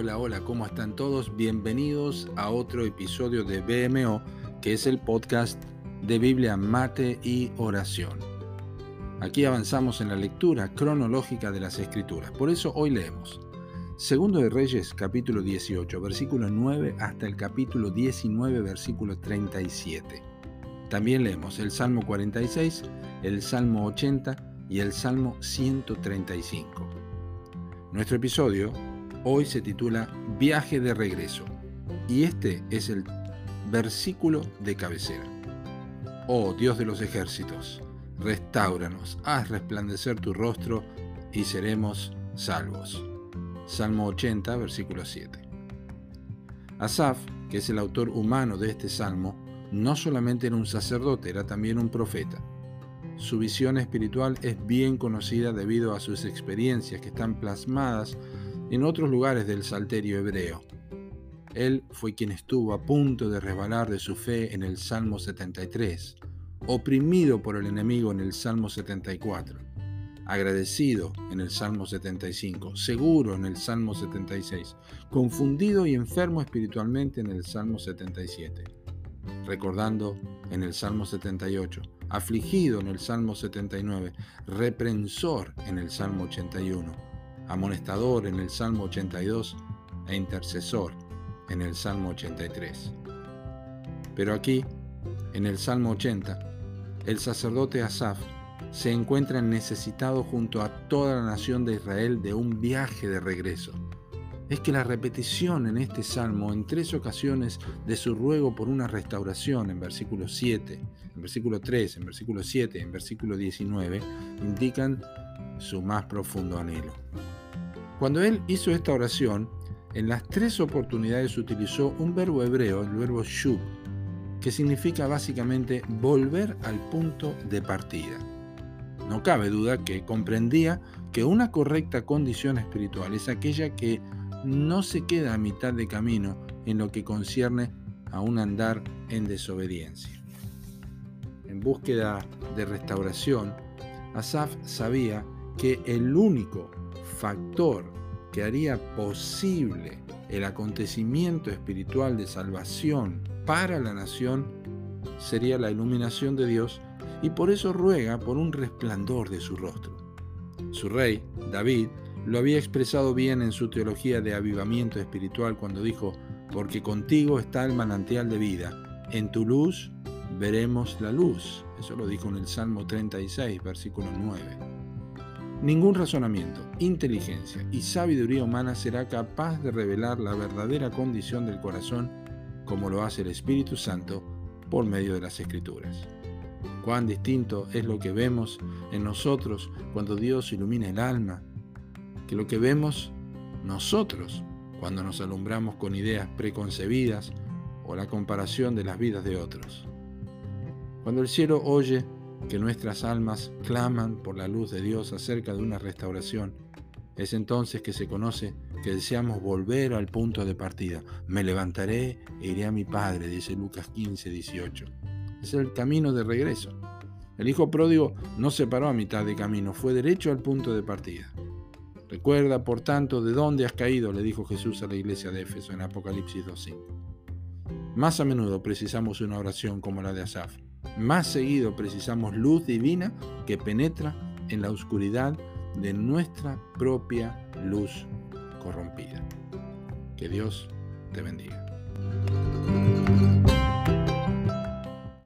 Hola, hola, ¿cómo están todos? Bienvenidos a otro episodio de BMO, que es el podcast de Biblia, Mate y Oración. Aquí avanzamos en la lectura cronológica de las Escrituras. Por eso hoy leemos Segundo de Reyes, capítulo 18, versículo 9 hasta el capítulo 19, versículo 37. También leemos el Salmo 46, el Salmo 80 y el Salmo 135. Nuestro episodio hoy se titula Viaje de regreso y este es el versículo de cabecera. Oh Dios de los ejércitos, restauranos, haz resplandecer tu rostro y seremos salvos. Salmo 80, versículo 7. Asaf, que es el autor humano de este salmo, no solamente era un sacerdote, era también un profeta. Su visión espiritual es bien conocida debido a sus experiencias que están plasmadas en otros lugares del Salterio hebreo. Él fue quien estuvo a punto de resbalar de su fe en el Salmo 73, oprimido por el enemigo en el Salmo 74, agradecido en el Salmo 75, seguro en el Salmo 76, confundido y enfermo espiritualmente en el Salmo 77, recordando en el Salmo 78, afligido en el Salmo 79, reprensor en el Salmo 81 amonestador en el Salmo 82 e intercesor en el Salmo 83. Pero aquí, en el Salmo 80, el sacerdote Asaf se encuentra necesitado junto a toda la nación de Israel de un viaje de regreso. Es que la repetición en este salmo en tres ocasiones de su ruego por una restauración en versículo 7, en versículo 3, en versículo 7, en versículo 19, indican su más profundo anhelo. Cuando él hizo esta oración, en las tres oportunidades utilizó un verbo hebreo, el verbo shub, que significa básicamente volver al punto de partida. No cabe duda que comprendía que una correcta condición espiritual es aquella que no se queda a mitad de camino en lo que concierne a un andar en desobediencia. En búsqueda de restauración, Asaf sabía que el único factor que haría posible el acontecimiento espiritual de salvación para la nación sería la iluminación de Dios y por eso ruega por un resplandor de su rostro. Su rey, David, lo había expresado bien en su teología de avivamiento espiritual cuando dijo, porque contigo está el manantial de vida, en tu luz veremos la luz. Eso lo dijo en el Salmo 36, versículo 9. Ningún razonamiento, inteligencia y sabiduría humana será capaz de revelar la verdadera condición del corazón como lo hace el Espíritu Santo por medio de las Escrituras. Cuán distinto es lo que vemos en nosotros cuando Dios ilumina el alma, que lo que vemos nosotros cuando nos alumbramos con ideas preconcebidas o la comparación de las vidas de otros. Cuando el cielo oye que nuestras almas claman por la luz de Dios acerca de una restauración, es entonces que se conoce que deseamos volver al punto de partida. Me levantaré e iré a mi Padre, dice Lucas 15, 18. Es el camino de regreso. El hijo pródigo no se paró a mitad de camino, fue derecho al punto de partida. Recuerda, por tanto, de dónde has caído, le dijo Jesús a la iglesia de Éfeso en Apocalipsis 2.5. Más a menudo precisamos una oración como la de Asaf más seguido precisamos luz divina que penetra en la oscuridad de nuestra propia luz corrompida. Que Dios te bendiga.